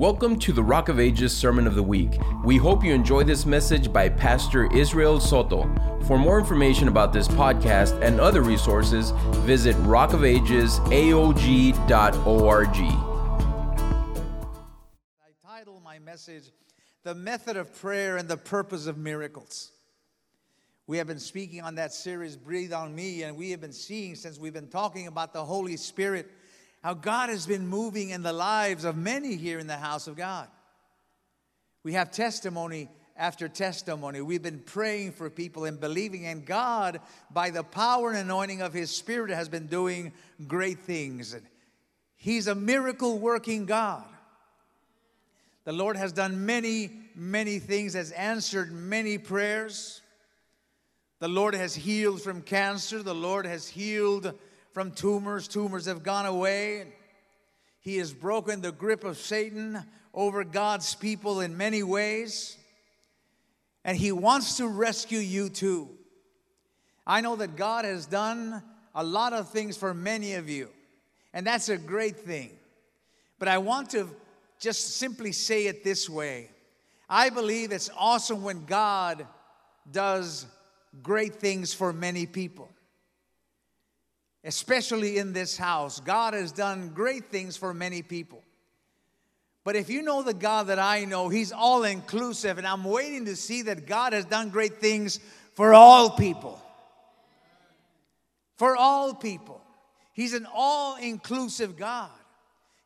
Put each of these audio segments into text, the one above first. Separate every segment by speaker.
Speaker 1: Welcome to the Rock of Ages Sermon of the Week. We hope you enjoy this message by Pastor Israel Soto. For more information about this podcast and other resources, visit rockofagesaog.org.
Speaker 2: I title my message, The Method of Prayer and the Purpose of Miracles. We have been speaking on that series, Breathe on Me, and we have been seeing since we've been talking about the Holy Spirit how God has been moving in the lives of many here in the house of God. We have testimony after testimony. We've been praying for people and believing, and God, by the power and anointing of His Spirit, has been doing great things. He's a miracle working God. The Lord has done many, many things, has answered many prayers. The Lord has healed from cancer. The Lord has healed from tumors. Tumors have gone away. He has broken the grip of Satan over God's people in many ways. And He wants to rescue you too. I know that God has done a lot of things for many of you, and that's a great thing. But I want to just simply say it this way I believe it's awesome when God does great things for many people especially in this house. God has done great things for many people. But if you know the God that I know, He's all inclusive, and I'm waiting to see that God has done great things for all people. For all people. He's an all inclusive God.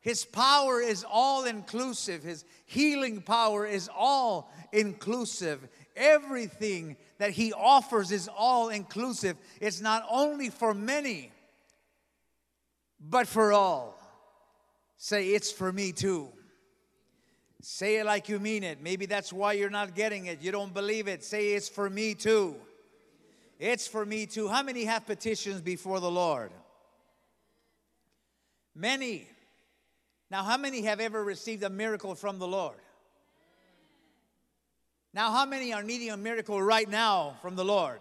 Speaker 2: His power is all inclusive, His healing power is all inclusive. Everything that He offers is all inclusive. It's not only for many, but for all. Say, it's for me too. Say it like you mean it. Maybe that's why you're not getting it. You don't believe it. Say, it's for me too. It's for me too. How many have petitions before the Lord? Many. Now, how many have ever received a miracle from the Lord? Now, how many are needing a miracle right now from the Lord?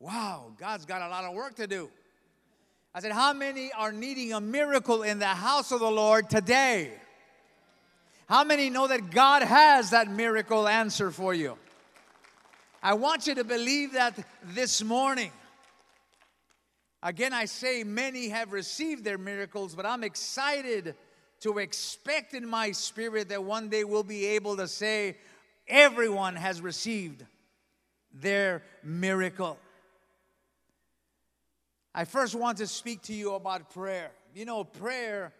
Speaker 2: Wow, God's got a lot of work to do. I said, How many are needing a miracle in the house of the Lord today? How many know that God has that miracle answer for you? I want you to believe that this morning. Again, I say many have received their miracles, but I'm excited to expect in my spirit that one day we'll be able to say, everyone has received their miracle. I first want to speak to you about prayer. You know, prayer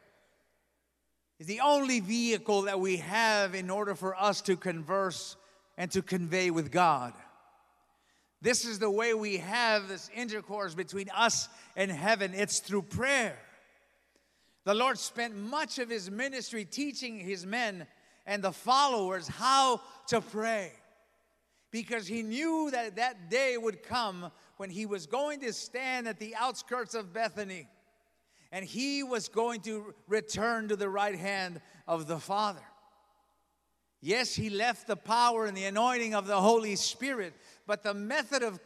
Speaker 2: is the only vehicle that we have in order for us to converse and to convey with God. This is the way we have this intercourse between us and heaven. It's through prayer. The Lord spent much of his ministry teaching his men and the followers how to pray because he knew that that day would come when he was going to stand at the outskirts of Bethany and he was going to return to the right hand of the Father. Yes, he left the power and the anointing of the Holy Spirit, but the method of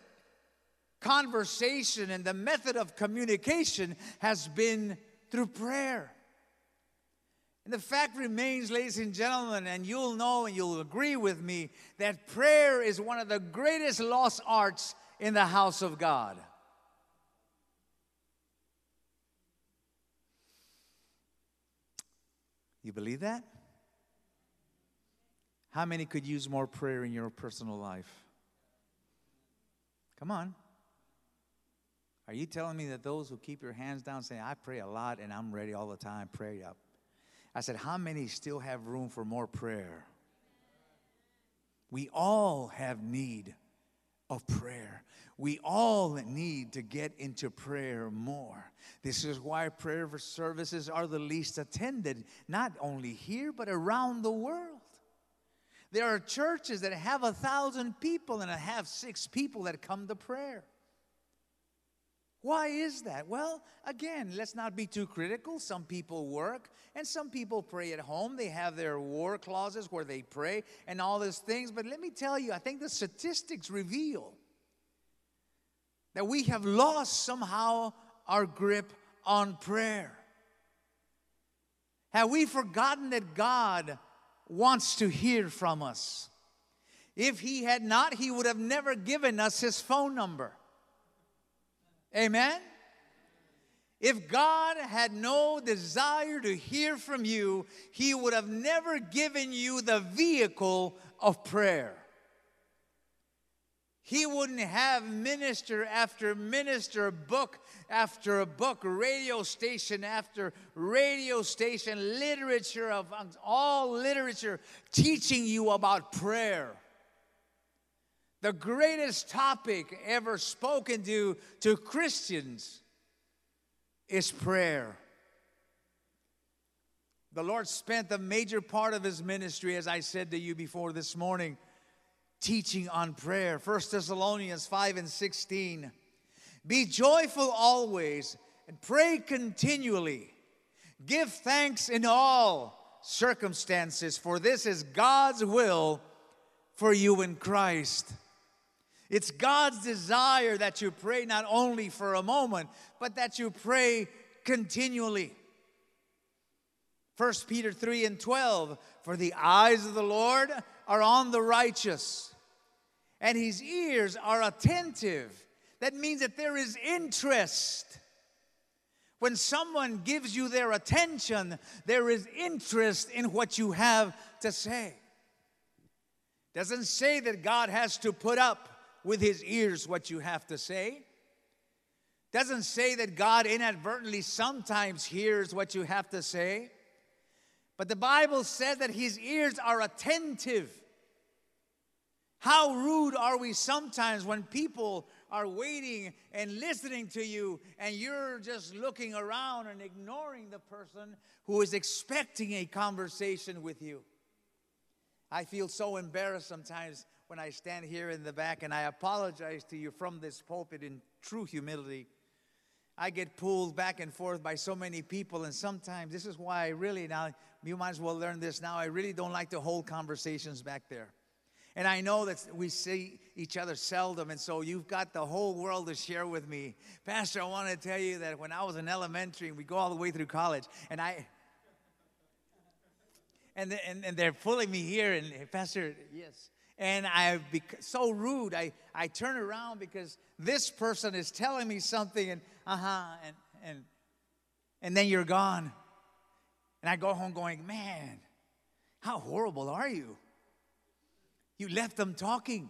Speaker 2: conversation and the method of communication has been through prayer. And the fact remains, ladies and gentlemen, and you'll know and you'll agree with me, that prayer is one of the greatest lost arts in the house of God. You believe that? How many could use more prayer in your personal life? Come on. Are you telling me that those who keep your hands down say, I pray a lot and I'm ready all the time, pray up? I said, How many still have room for more prayer? We all have need of prayer. We all need to get into prayer more. This is why prayer services are the least attended, not only here, but around the world. There are churches that have a thousand people and have six people that come to prayer. Why is that? Well, again, let's not be too critical. Some people work and some people pray at home. They have their war clauses where they pray and all those things. But let me tell you, I think the statistics reveal that we have lost somehow our grip on prayer. Have we forgotten that God wants to hear from us? If He had not, He would have never given us His phone number. Amen? If God had no desire to hear from you, He would have never given you the vehicle of prayer. He wouldn't have minister after minister, book after book, radio station after radio station, literature of all literature teaching you about prayer. The greatest topic ever spoken to, to Christians is prayer. The Lord spent the major part of his ministry, as I said to you before this morning, teaching on prayer. 1 Thessalonians 5 and 16. Be joyful always and pray continually. Give thanks in all circumstances, for this is God's will for you in Christ. It's God's desire that you pray not only for a moment, but that you pray continually. 1 Peter 3 and 12 For the eyes of the Lord are on the righteous, and his ears are attentive. That means that there is interest. When someone gives you their attention, there is interest in what you have to say. Doesn't say that God has to put up with his ears what you have to say. Doesn't say that God inadvertently sometimes hears what you have to say. But the Bible says that his ears are attentive. How rude are we sometimes when people are waiting and listening to you and you're just looking around and ignoring the person who is expecting a conversation with you? I feel so embarrassed sometimes when I stand here in the back and I apologize to you from this pulpit in true humility. I get pulled back and forth by so many people, and sometimes this is why I really now, you might as well learn this now. I really don't like to hold conversations back there. And I know that we see each other seldom, and so you've got the whole world to share with me. Pastor, I want to tell you that when I was in elementary, and we go all the way through college, and I, and, and, and they're pulling me here, and Pastor, yes. And I've become so rude. I, I turn around because this person is telling me something, and uh huh, and, and, and then you're gone. And I go home going, man, how horrible are you? You left them talking.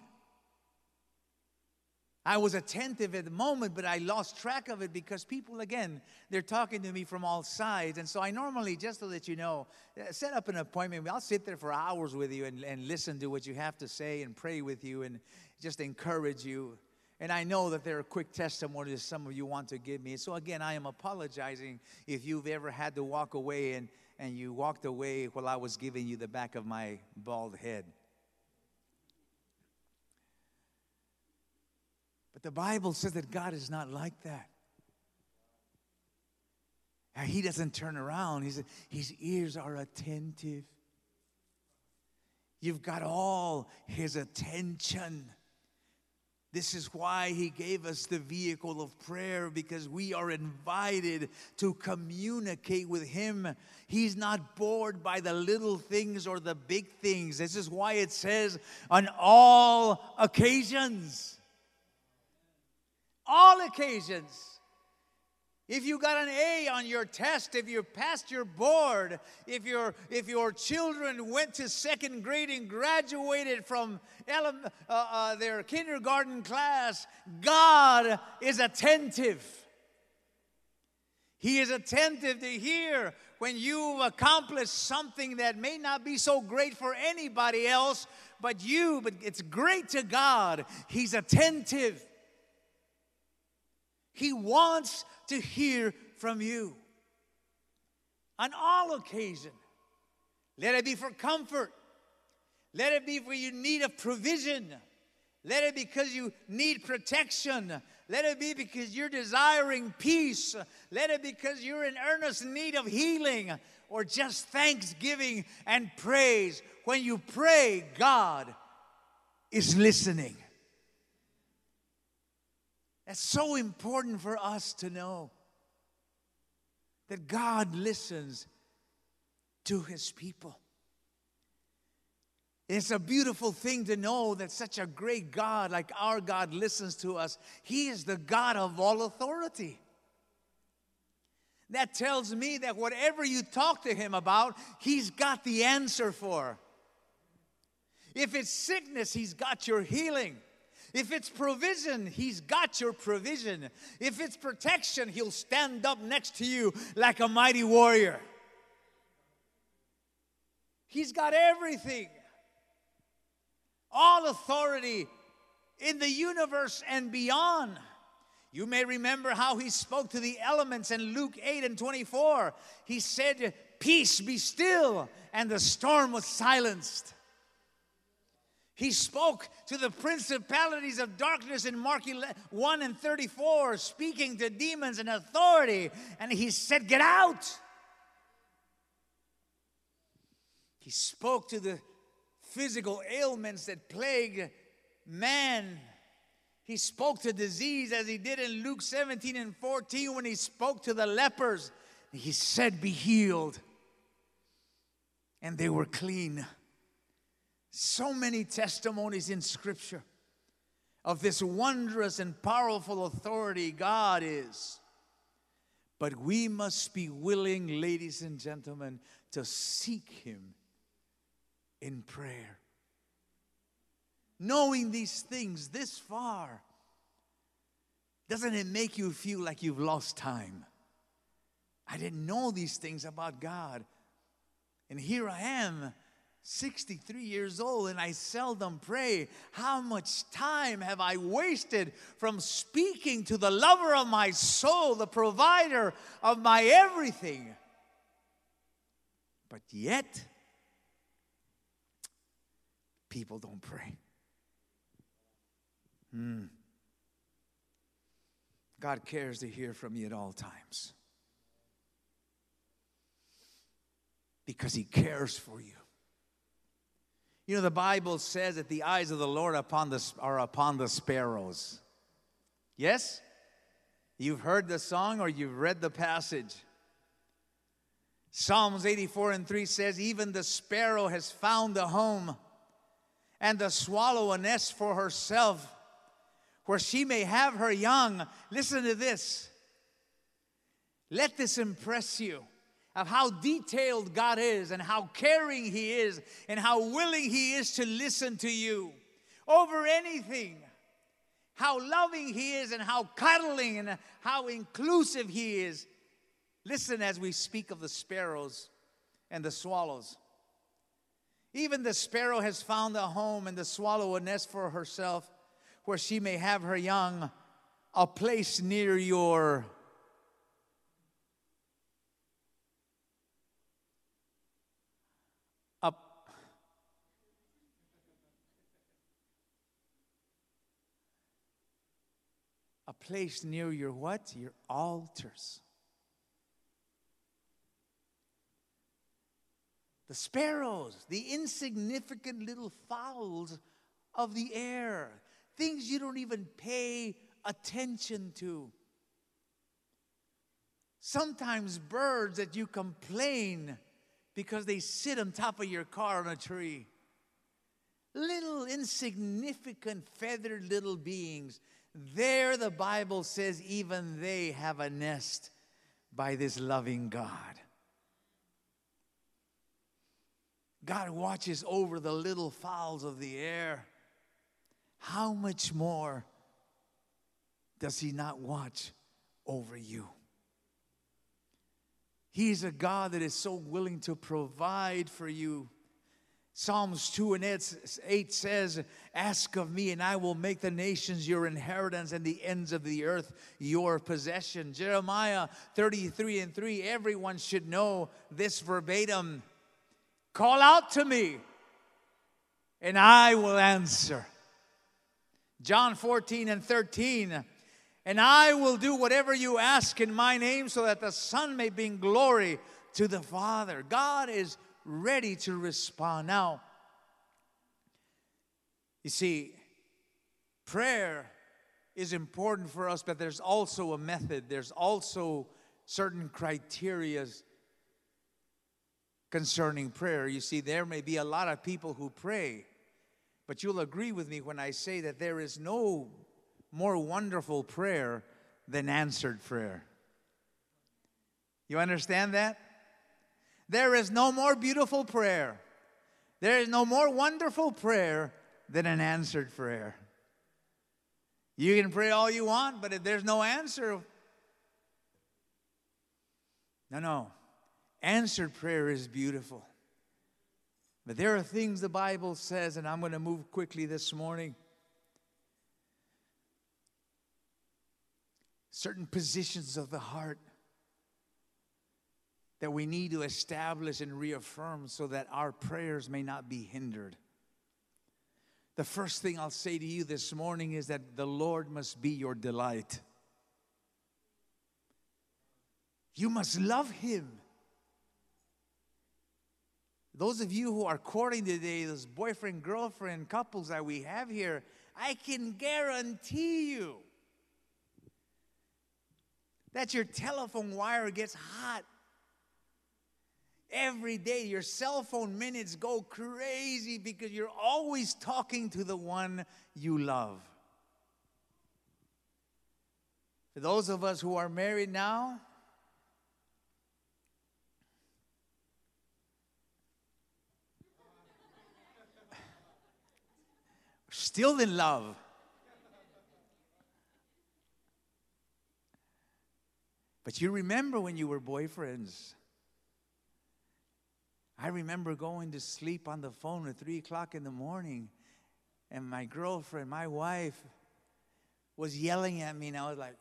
Speaker 2: I was attentive at the moment, but I lost track of it because people, again, they're talking to me from all sides. And so I normally, just to let you know, uh, set up an appointment. I'll sit there for hours with you and, and listen to what you have to say and pray with you and just encourage you. And I know that there are quick testimonies some of you want to give me. So again, I am apologizing if you've ever had to walk away and, and you walked away while I was giving you the back of my bald head. But the Bible says that God is not like that. He doesn't turn around. He's, his ears are attentive. You've got all his attention. This is why he gave us the vehicle of prayer because we are invited to communicate with him. He's not bored by the little things or the big things. This is why it says on all occasions all occasions. If you got an A on your test, if you passed your board, if your if your children went to second grade and graduated from ele- uh, uh, their kindergarten class, God is attentive. He is attentive to hear when you've accomplished something that may not be so great for anybody else, but you, but it's great to God. He's attentive. He wants to hear from you on all occasion. Let it be for comfort. Let it be for your need of provision. Let it be because you need protection. Let it be because you're desiring peace. Let it be because you're in earnest need of healing or just thanksgiving and praise. When you pray, God is listening. That's so important for us to know that God listens to his people. It's a beautiful thing to know that such a great God like our God listens to us. He is the God of all authority. That tells me that whatever you talk to Him about, He's got the answer for. If it's sickness, He's got your healing. If it's provision, He's got your provision. If it's protection, He'll stand up next to you like a mighty warrior. He's got everything all authority in the universe and beyond. You may remember how he spoke to the elements in Luke 8 and 24. He said, Peace be still, and the storm was silenced. He spoke to the principalities of darkness in Mark 1 and 34, speaking to demons and authority, and he said, Get out. He spoke to the physical ailments that plague man. He spoke to disease as he did in Luke 17 and 14 when he spoke to the lepers. He said, Be healed. And they were clean. So many testimonies in Scripture of this wondrous and powerful authority God is. But we must be willing, ladies and gentlemen, to seek Him in prayer. Knowing these things this far, doesn't it make you feel like you've lost time? I didn't know these things about God. And here I am, 63 years old, and I seldom pray. How much time have I wasted from speaking to the lover of my soul, the provider of my everything? But yet, people don't pray. Hmm. God cares to hear from you at all times because He cares for you. You know, the Bible says that the eyes of the Lord upon the, are upon the sparrows. Yes? You've heard the song or you've read the passage. Psalms 84 and 3 says, Even the sparrow has found a home and the swallow a nest for herself where she may have her young. Listen to this. Let this impress you of how detailed God is and how caring He is and how willing He is to listen to you over anything. How loving He is and how cuddling and how inclusive He is. Listen as we speak of the sparrows and the swallows. Even the sparrow has found a home and the swallow a nest for herself where she may have her young, a place near your place near your what? Your altars. the sparrows, the insignificant little fowls of the air, things you don't even pay attention to. Sometimes birds that you complain because they sit on top of your car on a tree. Little insignificant feathered little beings. There, the Bible says, even they have a nest by this loving God. God watches over the little fowls of the air. How much more does He not watch over you? He's a God that is so willing to provide for you. Psalms 2 and 8 says, Ask of me, and I will make the nations your inheritance and the ends of the earth your possession. Jeremiah 33 and 3, everyone should know this verbatim. Call out to me, and I will answer. John 14 and 13. And I will do whatever you ask in my name so that the Son may bring glory to the Father. God is ready to respond. Now, you see, prayer is important for us, but there's also a method, there's also certain criterias concerning prayer. You see, there may be a lot of people who pray, but you'll agree with me when I say that there is no more wonderful prayer than answered prayer. You understand that? There is no more beautiful prayer. There is no more wonderful prayer than an answered prayer. You can pray all you want, but if there's no answer, no, no. Answered prayer is beautiful. But there are things the Bible says, and I'm going to move quickly this morning. Certain positions of the heart that we need to establish and reaffirm so that our prayers may not be hindered. The first thing I'll say to you this morning is that the Lord must be your delight. You must love Him. Those of you who are courting today, those boyfriend girlfriend couples that we have here, I can guarantee you that your telephone wire gets hot Every day, your cell phone minutes go crazy because you're always talking to the one you love. For those of us who are married now, still in love. But you remember when you were boyfriends. I remember going to sleep on the phone at three o'clock in the morning, and my girlfriend, my wife, was yelling at me, and I was like,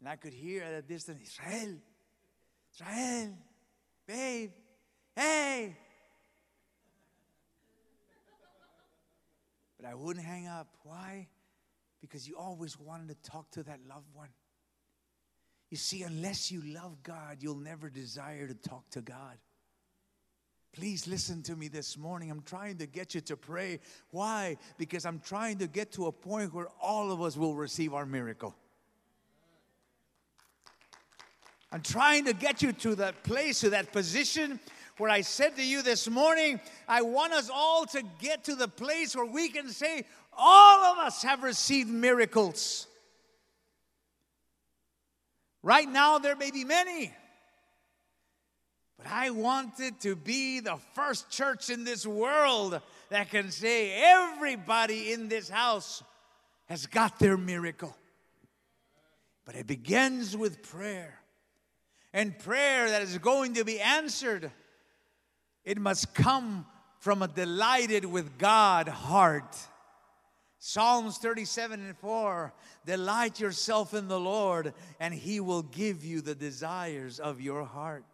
Speaker 2: and I could hear at a distance, Israel, Israel, babe, hey. But I wouldn't hang up. Why? Because you always wanted to talk to that loved one. You see, unless you love God, you'll never desire to talk to God. Please listen to me this morning. I'm trying to get you to pray. Why? Because I'm trying to get to a point where all of us will receive our miracle. I'm trying to get you to that place, to that position where I said to you this morning, I want us all to get to the place where we can say, all of us have received miracles. Right now, there may be many. But I wanted to be the first church in this world that can say everybody in this house has got their miracle. But it begins with prayer. And prayer that is going to be answered, it must come from a delighted with God heart. Psalms 37 and 4 Delight yourself in the Lord, and He will give you the desires of your heart.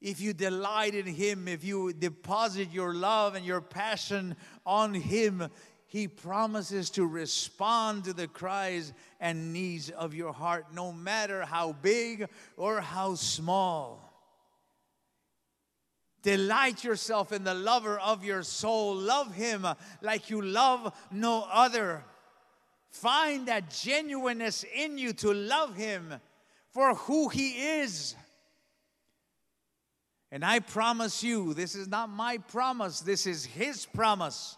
Speaker 2: If you delight in Him, if you deposit your love and your passion on Him, He promises to respond to the cries and needs of your heart, no matter how big or how small. Delight yourself in the lover of your soul. Love him like you love no other. Find that genuineness in you to love him for who he is. And I promise you, this is not my promise, this is his promise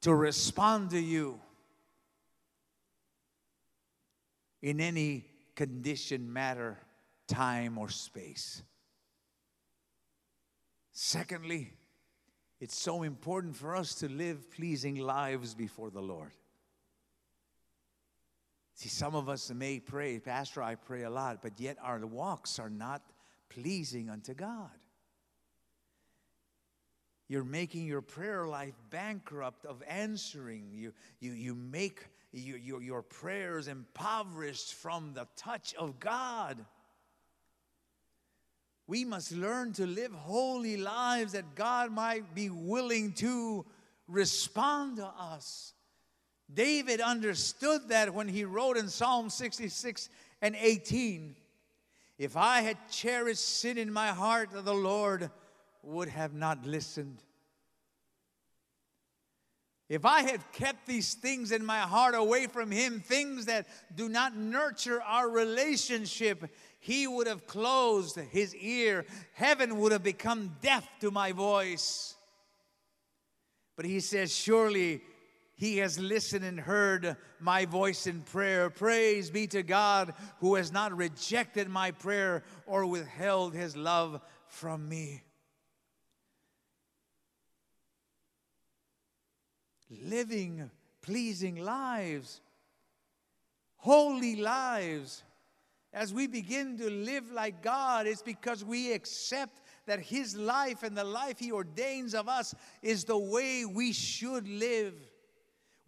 Speaker 2: to respond to you in any condition, matter, time, or space. Secondly, it's so important for us to live pleasing lives before the Lord. See, some of us may pray, Pastor, I pray a lot, but yet our walks are not pleasing unto God. You're making your prayer life bankrupt of answering. You, you, you make your, your, your prayers impoverished from the touch of God. We must learn to live holy lives that God might be willing to respond to us. David understood that when he wrote in Psalm 66 and 18 If I had cherished sin in my heart, the Lord would have not listened. If I had kept these things in my heart away from him, things that do not nurture our relationship, he would have closed his ear. Heaven would have become deaf to my voice. But he says, Surely he has listened and heard my voice in prayer. Praise be to God who has not rejected my prayer or withheld his love from me. Living pleasing lives, holy lives. As we begin to live like God, it's because we accept that His life and the life He ordains of us is the way we should live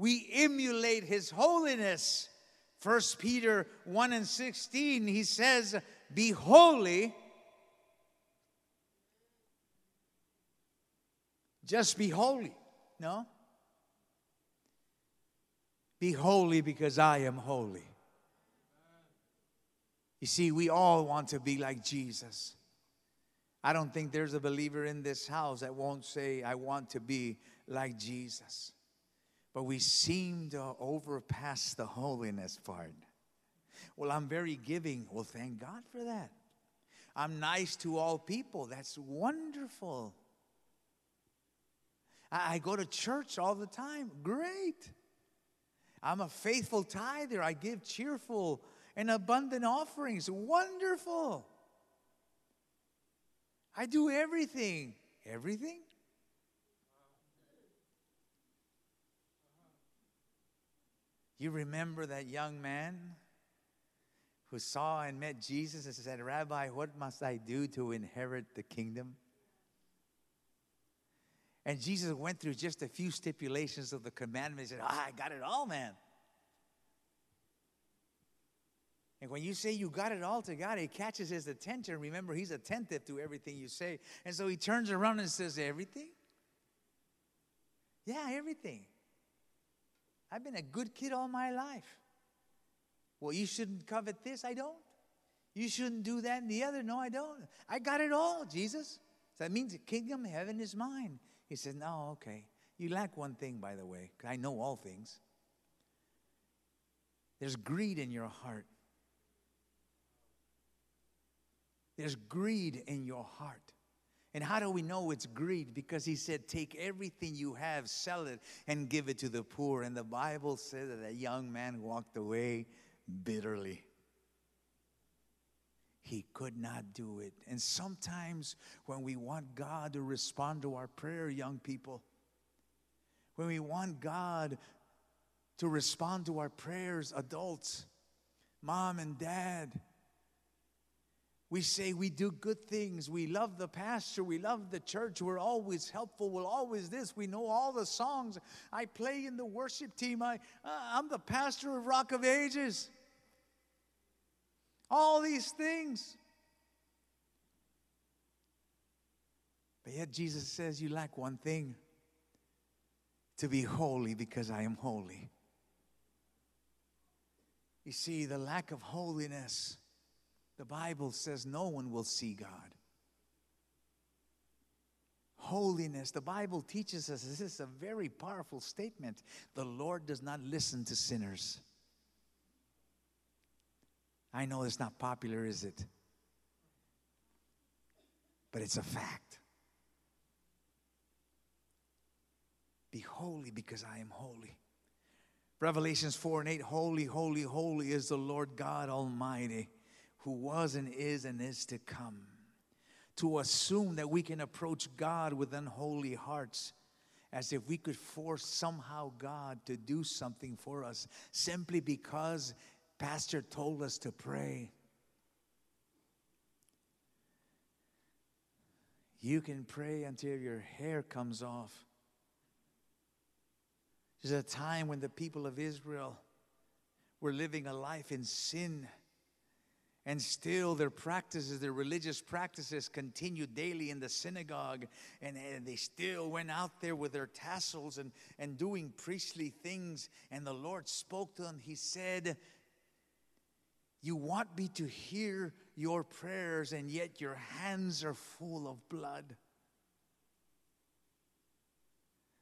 Speaker 2: we emulate his holiness. 1 Peter 1 and 16, he says, Be holy. Just be holy. No? Be holy because I am holy. You see, we all want to be like Jesus. I don't think there's a believer in this house that won't say, I want to be like Jesus. But we seem to overpass the holiness part. Well, I'm very giving. Well, thank God for that. I'm nice to all people. That's wonderful. I, I go to church all the time. Great. I'm a faithful tither. I give cheerful and abundant offerings. Wonderful. I do everything. Everything? You remember that young man who saw and met Jesus and said, Rabbi, what must I do to inherit the kingdom? And Jesus went through just a few stipulations of the commandments. He said, oh, I got it all, man. And when you say you got it all to God, it catches his attention. Remember, he's attentive to everything you say. And so he turns around and says, Everything? Yeah, everything. I've been a good kid all my life. Well, you shouldn't covet this. I don't. You shouldn't do that and the other. No, I don't. I got it all, Jesus. So that means the kingdom of heaven is mine. He said, No, okay. You lack one thing, by the way. Because I know all things. There's greed in your heart. There's greed in your heart. And how do we know it's greed? Because he said, Take everything you have, sell it, and give it to the poor. And the Bible says that a young man walked away bitterly. He could not do it. And sometimes when we want God to respond to our prayer, young people, when we want God to respond to our prayers, adults, mom and dad, we say we do good things. We love the pastor. We love the church. We're always helpful. We're always this. We know all the songs. I play in the worship team. I, uh, I'm the pastor of Rock of Ages. All these things. But yet Jesus says, You lack one thing to be holy because I am holy. You see, the lack of holiness the Bible says no one will see God. Holiness, the Bible teaches us this is a very powerful statement. The Lord does not listen to sinners. I know it's not popular, is it? But it's a fact. Be holy because I am holy. Revelations 4 and 8 Holy, holy, holy is the Lord God Almighty who was and is and is to come. To assume that we can approach God with unholy hearts as if we could force somehow God to do something for us simply because Pastor told us to pray. You can pray until your hair comes off. There's a time when the people of Israel were living a life in sin and still their practices, their religious practices continued daily in the synagogue. And, and, they still went out there with their tassels and, and doing priestly things. And the Lord spoke to them. He said, You want me to hear your prayers, and yet your hands are full of blood.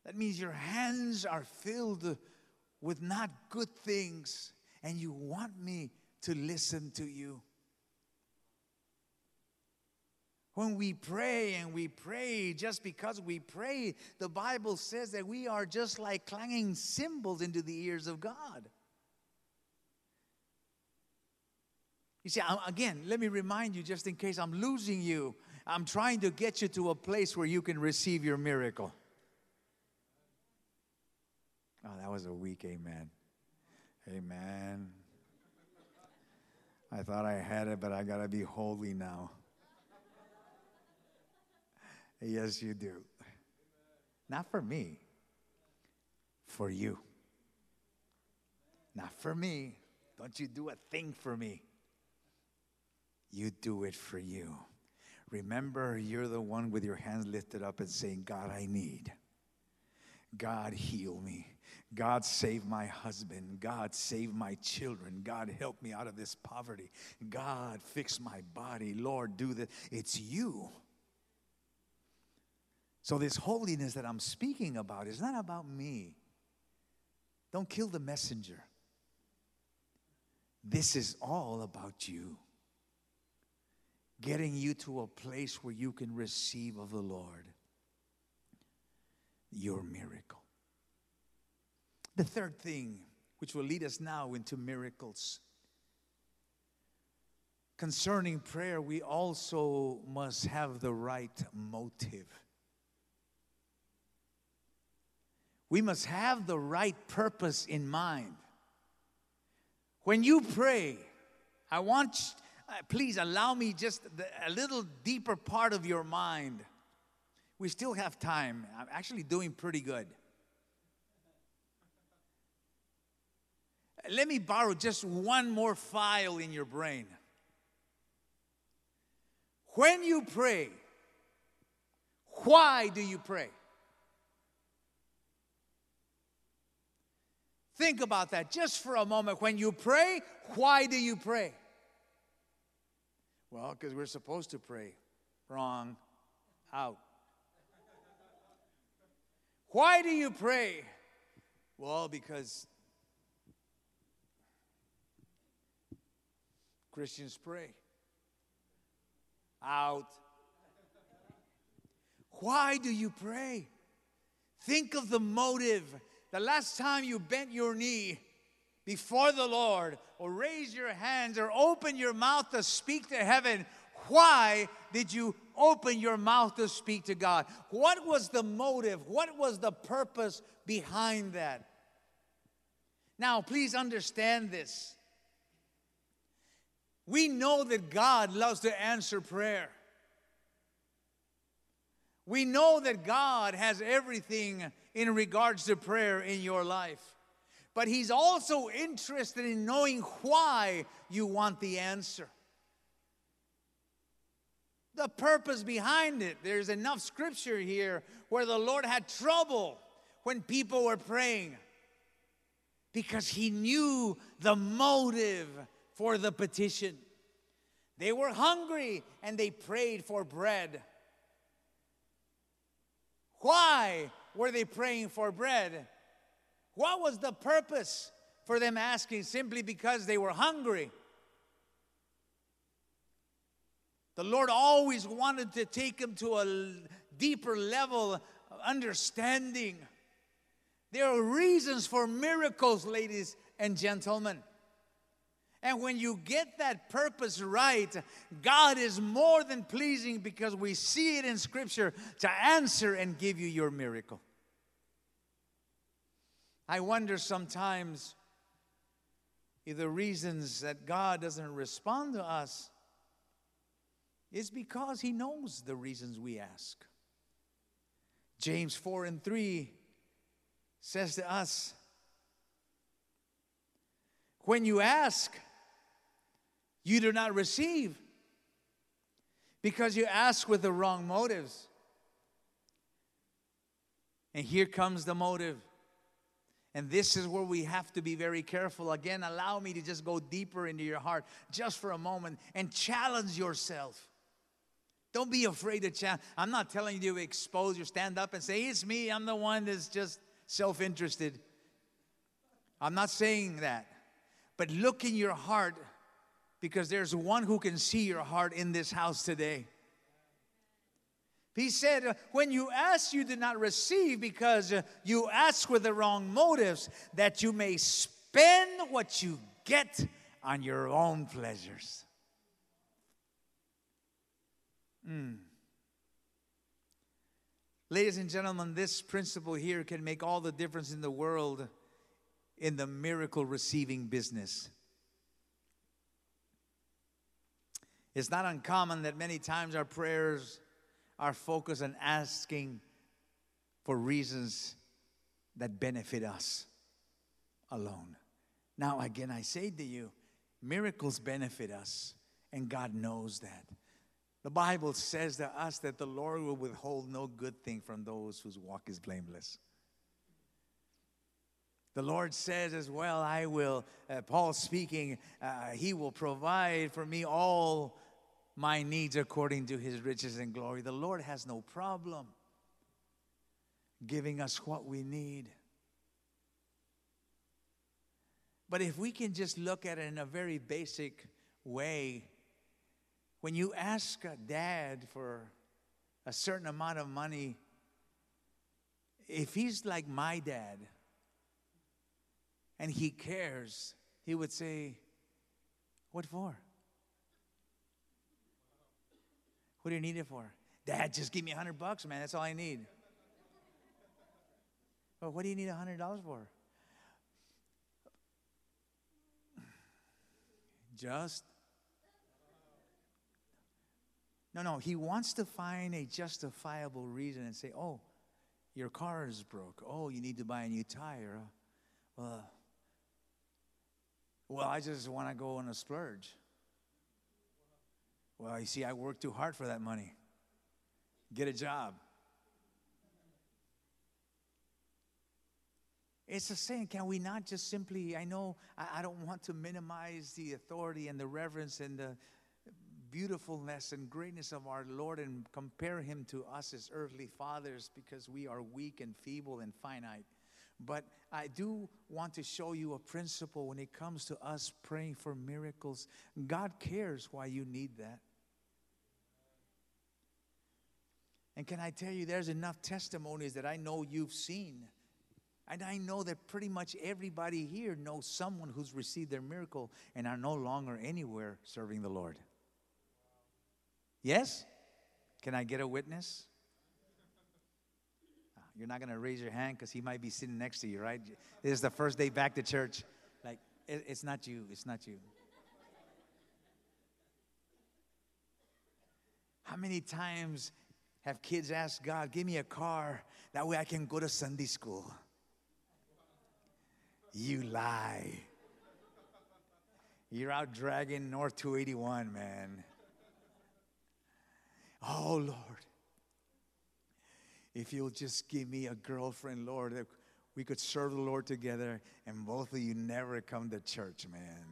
Speaker 2: That means your hands are filled with not good things, and you want me to listen to you. When we pray and we pray just because we pray, the Bible says that we are just like clanging cymbals into the ears of God. You see, again, let me remind you just in case I'm losing you, I'm trying to get you to a place where you can receive your miracle. Oh, that was a weak amen. Amen. I thought I had it, but I got to be holy now. Yes, you do. Not for me, for you. Not for me. Don't you do a thing for me. You do it for you. Remember, you're the one with your hands lifted up and saying, God, I need. God, heal me. God, save my husband. God, save my children. God, help me out of this poverty. God, fix my body. Lord, do this. It's you. So, this holiness that I'm speaking about is not about me. Don't kill the messenger. This is all about you. Getting you to a place where you can receive of the Lord your miracle. The third thing, which will lead us now into miracles. Concerning prayer, we also must have the right motive. We must have the right purpose in mind. When you pray, I want, uh, please allow me just a little deeper part of your mind. We still have time. I'm actually doing pretty good. Let me borrow just one more file in your brain. When you pray, why do you pray? Think about that just for a moment. When you pray, why do you pray? Well, because we're supposed to pray. Wrong. Out. Why do you pray? Well, because Christians pray. Out. Why do you pray? Think of the motive the last time you bent your knee before the Lord, or raise your hands, or open your mouth to speak to heaven, why did you open your mouth to speak to God? What was the motive? What was the purpose behind that? Now, please understand this. We know that God loves to answer prayer. We know that God has everything in regards to prayer in your life. But He's also interested in knowing why you want the answer. The purpose behind it. There's enough scripture here where the Lord had trouble when people were praying because He knew the motive for the petition. They were hungry and they prayed for bread. Why? were they praying for bread? What was the purpose for them asking? Simply because they were hungry. The Lord always wanted to take them to a deeper level of understanding. There are reasons for miracles, ladies and gentlemen. And when you get that purpose right, God is more than pleasing because we see it in Scripture to answer and give you your miracle. I wonder sometimes if the reasons that God doesn't respond to us is because He knows the reasons we ask. James 4 and 3 says to us, When you ask, you do not receive because you ask with the wrong motives. And here comes the motive and this is where we have to be very careful. Again, allow me to just go deeper into your heart just for a moment and challenge yourself. Don't be afraid to challenge. I'm not telling you to expose your stand up and say, it's me, I'm the one that's just self interested. I'm not saying that. But look in your heart because there's one who can see your heart in this house today. He said, When you ask, you did not receive because you ask with the wrong motives, that you may spend what you get on your own pleasures. Mm. Ladies and gentlemen, this principle here can make all the difference in the world in the miracle receiving business. It's not uncommon that many times our prayers are focused on asking for reasons that benefit us alone. Now, again, I say to you, miracles benefit us, and God knows that. The Bible says to us that the Lord will withhold no good thing from those whose walk is blameless. The Lord says as well, I will, uh, Paul speaking, uh, He will provide for me all my needs according to His riches and glory. The Lord has no problem giving us what we need. But if we can just look at it in a very basic way, when you ask a dad for a certain amount of money, if he's like my dad and he cares, he would say, What for? What do you need it for? Dad, just give me a hundred bucks, man. That's all I need. Well, what do you need a hundred dollars for? Just no, no, he wants to find a justifiable reason and say, oh, your car is broke. Oh, you need to buy a new tire. Uh, well, well I just want to go on a splurge. Well, you see, I worked too hard for that money. Get a job. It's the same. Can we not just simply, I know I, I don't want to minimize the authority and the reverence and the beautifulness and greatness of our Lord and compare him to us as earthly fathers because we are weak and feeble and finite. But I do want to show you a principle when it comes to us praying for miracles. God cares why you need that. And can I tell you, there's enough testimonies that I know you've seen. And I know that pretty much everybody here knows someone who's received their miracle and are no longer anywhere serving the Lord. Yes? Can I get a witness? Ah, you're not going to raise your hand because he might be sitting next to you, right? This is the first day back to church. Like, it's not you. It's not you. How many times have kids ask God, give me a car, that way I can go to Sunday school? You lie. You're out dragging North 281, man. Oh, Lord, if you'll just give me a girlfriend, Lord, we could serve the Lord together and both of you never come to church, man.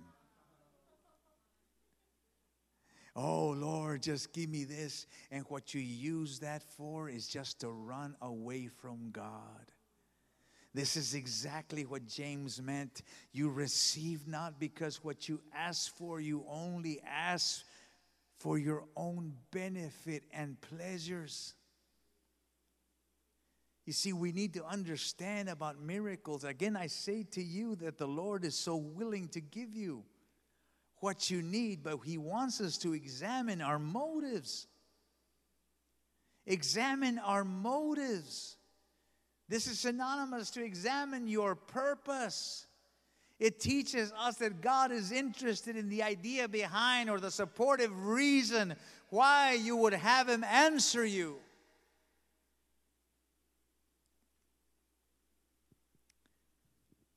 Speaker 2: Oh, Lord, just give me this. And what you use that for is just to run away from God. This is exactly what James meant. You receive not because what you ask for, you only ask for your own benefit and pleasures. You see, we need to understand about miracles. Again, I say to you that the Lord is so willing to give you what you need, but He wants us to examine our motives. Examine our motives. This is synonymous to examine your purpose. It teaches us that God is interested in the idea behind or the supportive reason why you would have Him answer you.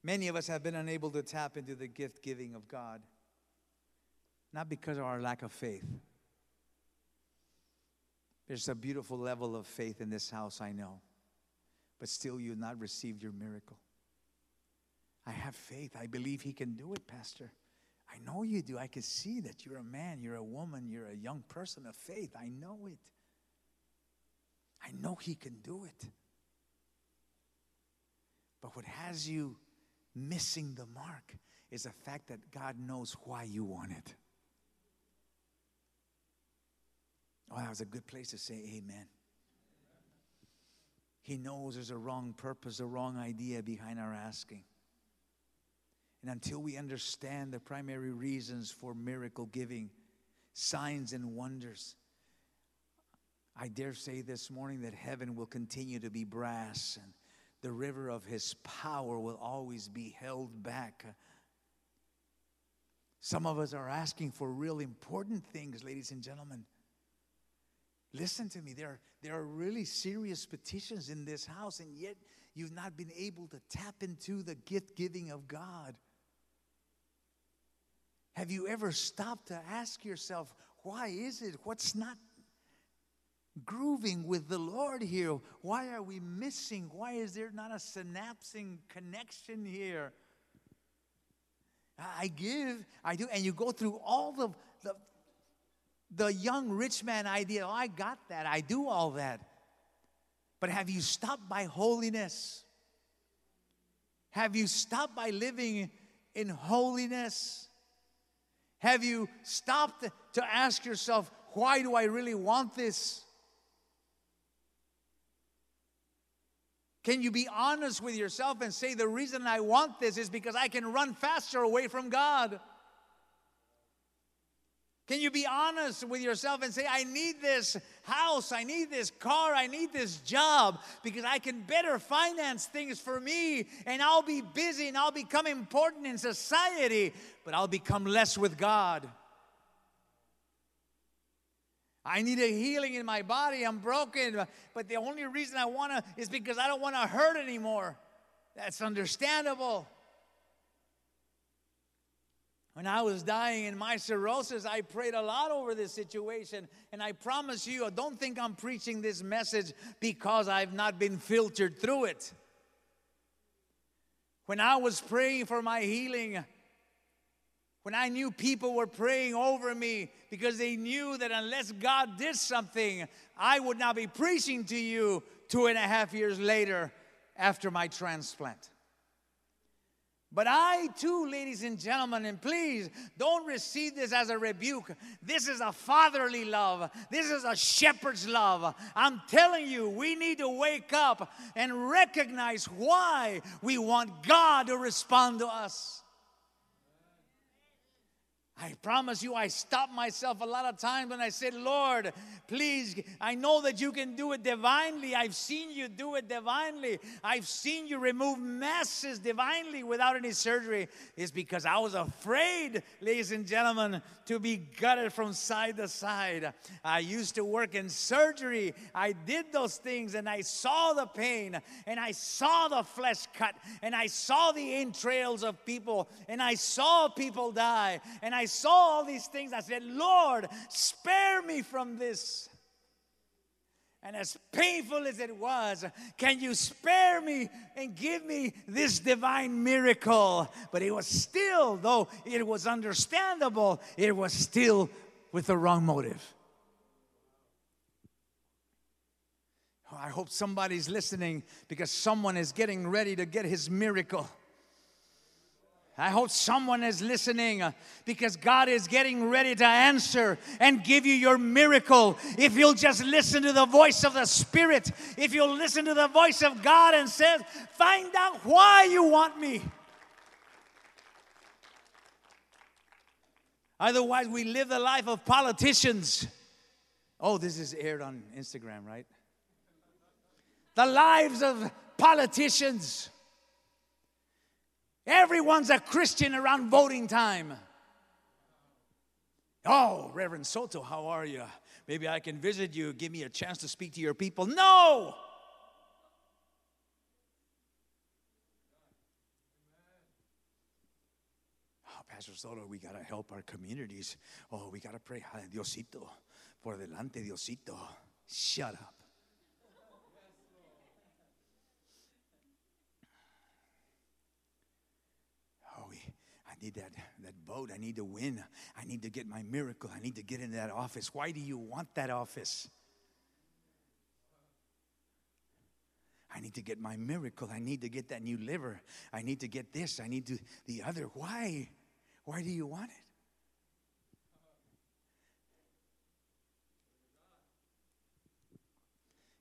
Speaker 2: Many of us have been unable to tap into the gift giving of God, not because of our lack of faith. There's a beautiful level of faith in this house, I know, but still, you've not received your miracle. I have faith. I believe He can do it, Pastor. I know you do. I can see that you're a man, you're a woman, you're a young person of faith. I know it. I know He can do it. But what has you missing the mark is the fact that God knows why you want it. Oh, that was a good place to say amen. He knows there's a wrong purpose, a wrong idea behind our asking. And until we understand the primary reasons for miracle giving, signs and wonders, I dare say this morning that heaven will continue to be brass and the river of his power will always be held back. Some of us are asking for real important things, ladies and gentlemen. Listen to me, there are, there are really serious petitions in this house, and yet you've not been able to tap into the gift giving of God. Have you ever stopped to ask yourself, why is it? What's not grooving with the Lord here? Why are we missing? Why is there not a synapsing connection here? I give, I do, and you go through all the, the, the young rich man idea. Oh, I got that. I do all that. But have you stopped by holiness? Have you stopped by living in holiness? Have you stopped to ask yourself, why do I really want this? Can you be honest with yourself and say, the reason I want this is because I can run faster away from God? Can you be honest with yourself and say, I need this house, I need this car, I need this job because I can better finance things for me and I'll be busy and I'll become important in society, but I'll become less with God? I need a healing in my body. I'm broken. But the only reason I want to is because I don't want to hurt anymore. That's understandable. When I was dying in my cirrhosis, I prayed a lot over this situation. And I promise you, I don't think I'm preaching this message because I've not been filtered through it. When I was praying for my healing, when I knew people were praying over me because they knew that unless God did something, I would not be preaching to you two and a half years later after my transplant. But I too, ladies and gentlemen, and please don't receive this as a rebuke. This is a fatherly love. This is a shepherd's love. I'm telling you, we need to wake up and recognize why we want God to respond to us. I promise you, I stopped myself a lot of times when I said, Lord, please, I know that you can do it divinely. I've seen you do it divinely. I've seen you remove masses divinely without any surgery. It's because I was afraid, ladies and gentlemen, to be gutted from side to side. I used to work in surgery. I did those things and I saw the pain and I saw the flesh cut and I saw the entrails of people and I saw people die and I saw all these things, I said, Lord, spare me from this. And as painful as it was, can you spare me and give me this divine miracle? But it was still, though it was understandable, it was still with the wrong motive. Oh, I hope somebody's listening because someone is getting ready to get his miracle. I hope someone is listening uh, because God is getting ready to answer and give you your miracle. If you'll just listen to the voice of the Spirit, if you'll listen to the voice of God and says, find out why you want me. Otherwise, we live the life of politicians. Oh, this is aired on Instagram, right? The lives of politicians Everyone's a Christian around voting time. Oh, Reverend Soto, how are you? Maybe I can visit you, give me a chance to speak to your people. No! Oh, Pastor Soto, we got to help our communities. Oh, we got to pray. Diosito, por delante, Diosito. Shut up. I need that, that boat. I need to win. I need to get my miracle. I need to get into that office. Why do you want that office? I need to get my miracle. I need to get that new liver. I need to get this. I need to the other. Why? Why do you want it?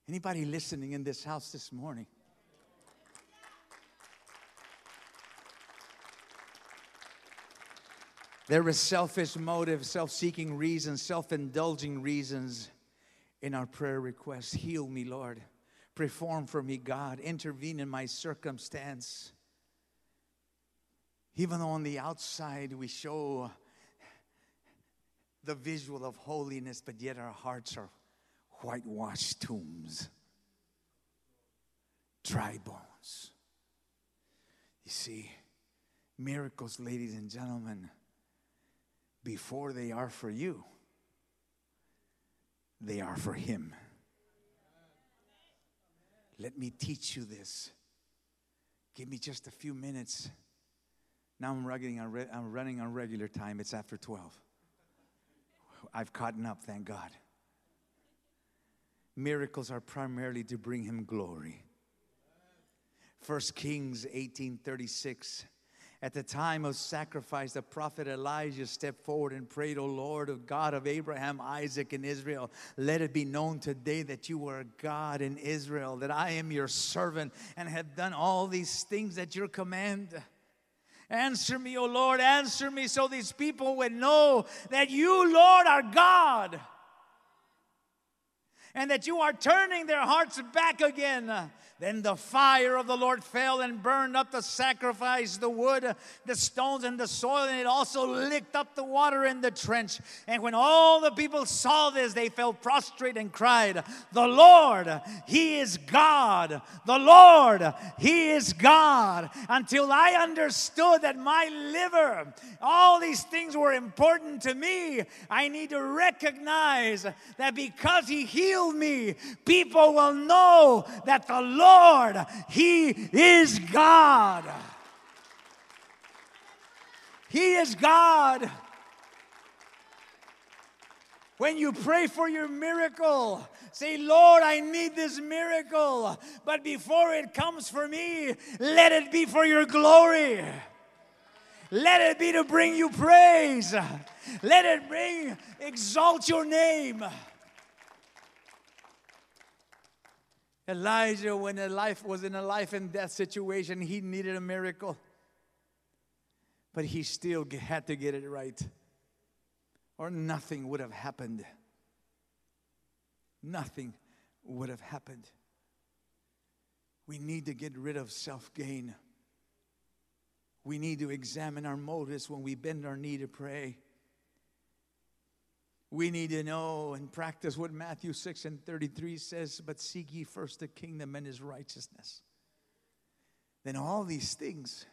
Speaker 2: Anybody listening in this house this morning? There is selfish motives, self seeking reasons, self indulging reasons in our prayer requests. Heal me, Lord. Perform for me, God. Intervene in my circumstance. Even though on the outside we show the visual of holiness, but yet our hearts are whitewashed tombs, dry bones. You see, miracles, ladies and gentlemen, before they are for you, they are for Him. Let me teach you this. Give me just a few minutes. Now I'm running on, re- I'm running on regular time. It's after 12. I've caught up, thank God. Miracles are primarily to bring him glory. First Kings 1836 at the time of sacrifice, the prophet Elijah stepped forward and prayed, O Lord of God of Abraham, Isaac, and Israel, let it be known today that you are God in Israel, that I am your servant and have done all these things at your command. Answer me, O Lord, answer me so these people would know that you, Lord, are God and that you are turning their hearts back again then the fire of the Lord fell and burned up the sacrifice, the wood, the stones, and the soil, and it also licked up the water in the trench. And when all the people saw this, they fell prostrate and cried, The Lord, He is God. The Lord, He is God. Until I understood that my liver, all these things were important to me, I need to recognize that because He healed me, people will know that the Lord Lord, He is God. He is God. When you pray for your miracle, say, Lord, I need this miracle. But before it comes for me, let it be for your glory. Let it be to bring you praise. Let it bring, exalt your name. Elijah, when a life was in a life and death situation, he needed a miracle. But he still had to get it right, or nothing would have happened. Nothing would have happened. We need to get rid of self gain. We need to examine our motives when we bend our knee to pray. We need to know and practice what Matthew 6 and 33 says, but seek ye first the kingdom and his righteousness. Then all these things,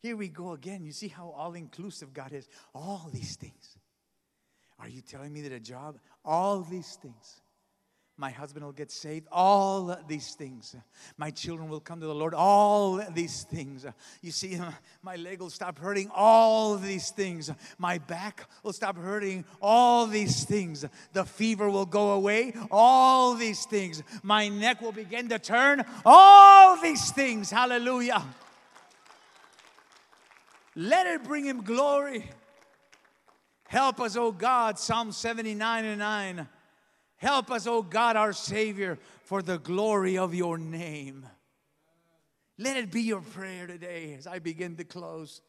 Speaker 2: here we go again. You see how all inclusive God is. All these things. Are you telling me that a job, all these things, my husband will get saved. All these things. My children will come to the Lord. All these things. You see, my leg will stop hurting. All these things. My back will stop hurting. All these things. The fever will go away. All these things. My neck will begin to turn. All these things. Hallelujah. Let it bring him glory. Help us, oh God. Psalm 79 and 9. Help us, O God, our Savior, for the glory of your name. Let it be your prayer today as I begin to close.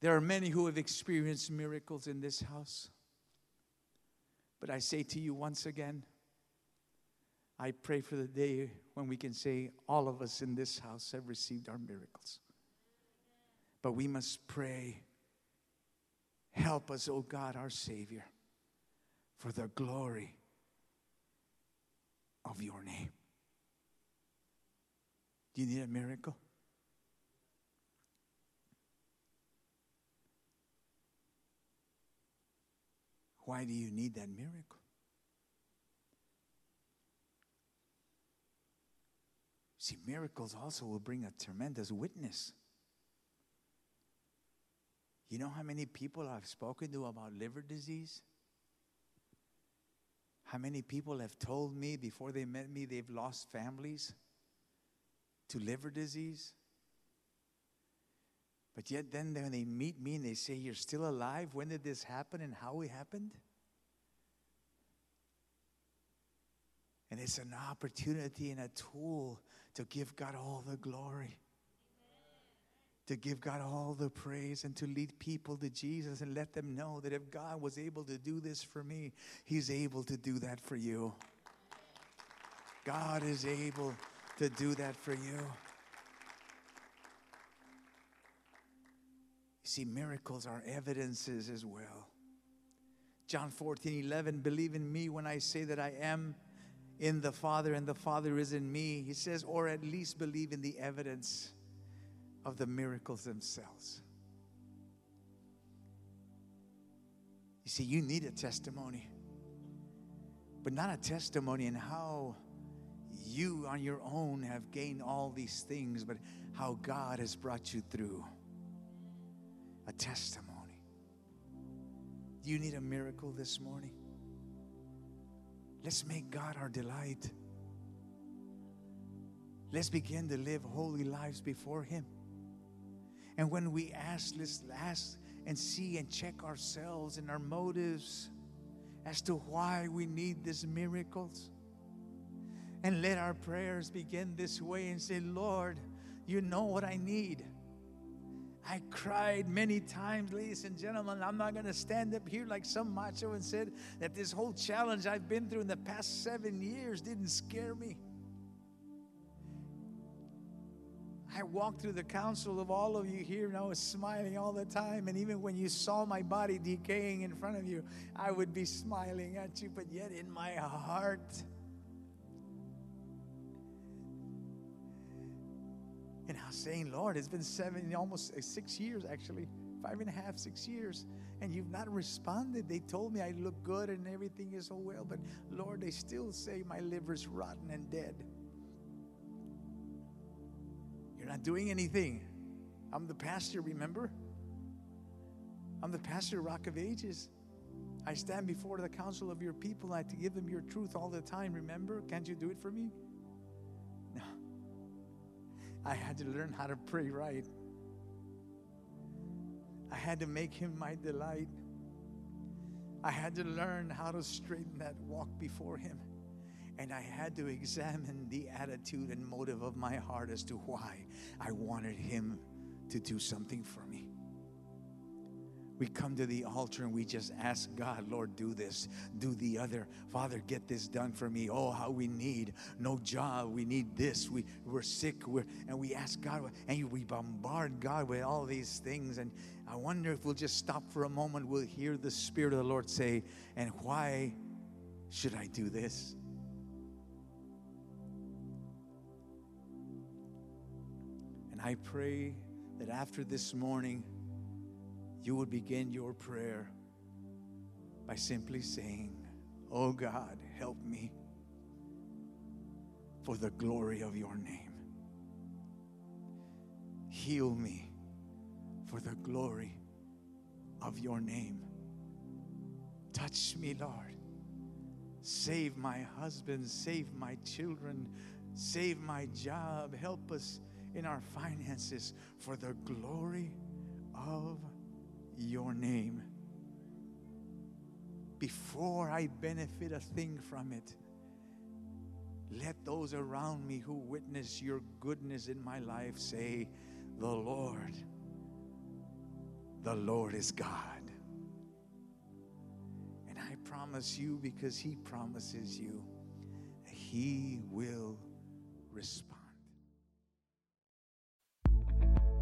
Speaker 2: There are many who have experienced miracles in this house. But I say to you once again, I pray for the day when we can say all of us in this house have received our miracles. But we must pray, help us, O God, our Savior for the glory of your name. Do you need a miracle? Why do you need that miracle? See, miracles also will bring a tremendous witness. You know how many people I've spoken to about liver disease? How many people have told me before they met me they've lost families to liver disease? But yet, then when they meet me and they say, You're still alive, when did this happen and how it happened? And it's an opportunity and a tool to give God all the glory, to give God all the praise, and to lead people to Jesus and let them know that if God was able to do this for me, He's able to do that for you. God is able to do that for you. You see, miracles are evidences as well. John 14, 11, believe in me when I say that I am in the Father and the Father is in me. He says, or at least believe in the evidence of the miracles themselves. You see, you need a testimony, but not a testimony in how you on your own have gained all these things, but how God has brought you through a testimony. Do you need a miracle this morning? Let's make God our delight. Let's begin to live holy lives before Him. And when we ask, let's ask and see and check ourselves and our motives as to why we need these miracles. And let our prayers begin this way and say, Lord, you know what I need. I cried many times, ladies and gentlemen. I'm not going to stand up here like some macho and said that this whole challenge I've been through in the past seven years didn't scare me. I walked through the council of all of you here and I was smiling all the time. And even when you saw my body decaying in front of you, I would be smiling at you. But yet in my heart, And I was saying, Lord, it's been seven, almost uh, six years actually, five and a half, six years, and you've not responded. They told me I look good and everything is so well, but Lord, they still say my liver's rotten and dead. You're not doing anything. I'm the pastor, remember? I'm the pastor Rock of Ages. I stand before the council of your people. I have to give them your truth all the time. Remember? Can't you do it for me? No. I had to learn how to pray right. I had to make him my delight. I had to learn how to straighten that walk before him. And I had to examine the attitude and motive of my heart as to why I wanted him to do something for me. We come to the altar and we just ask God, Lord, do this, do the other. Father, get this done for me. Oh, how we need no job. We need this. We, we're sick. We're, and we ask God, and we bombard God with all these things. And I wonder if we'll just stop for a moment. We'll hear the Spirit of the Lord say, And why should I do this? I pray that after this morning, you would begin your prayer by simply saying, Oh God, help me for the glory of your name. Heal me for the glory of your name. Touch me, Lord. Save my husband, save my children, save my job. Help us in our finances for the glory of your name. Before I benefit a thing from it, let those around me who witness your goodness in my life say, The Lord, the Lord is God. And I promise you, because He promises you, He will respond.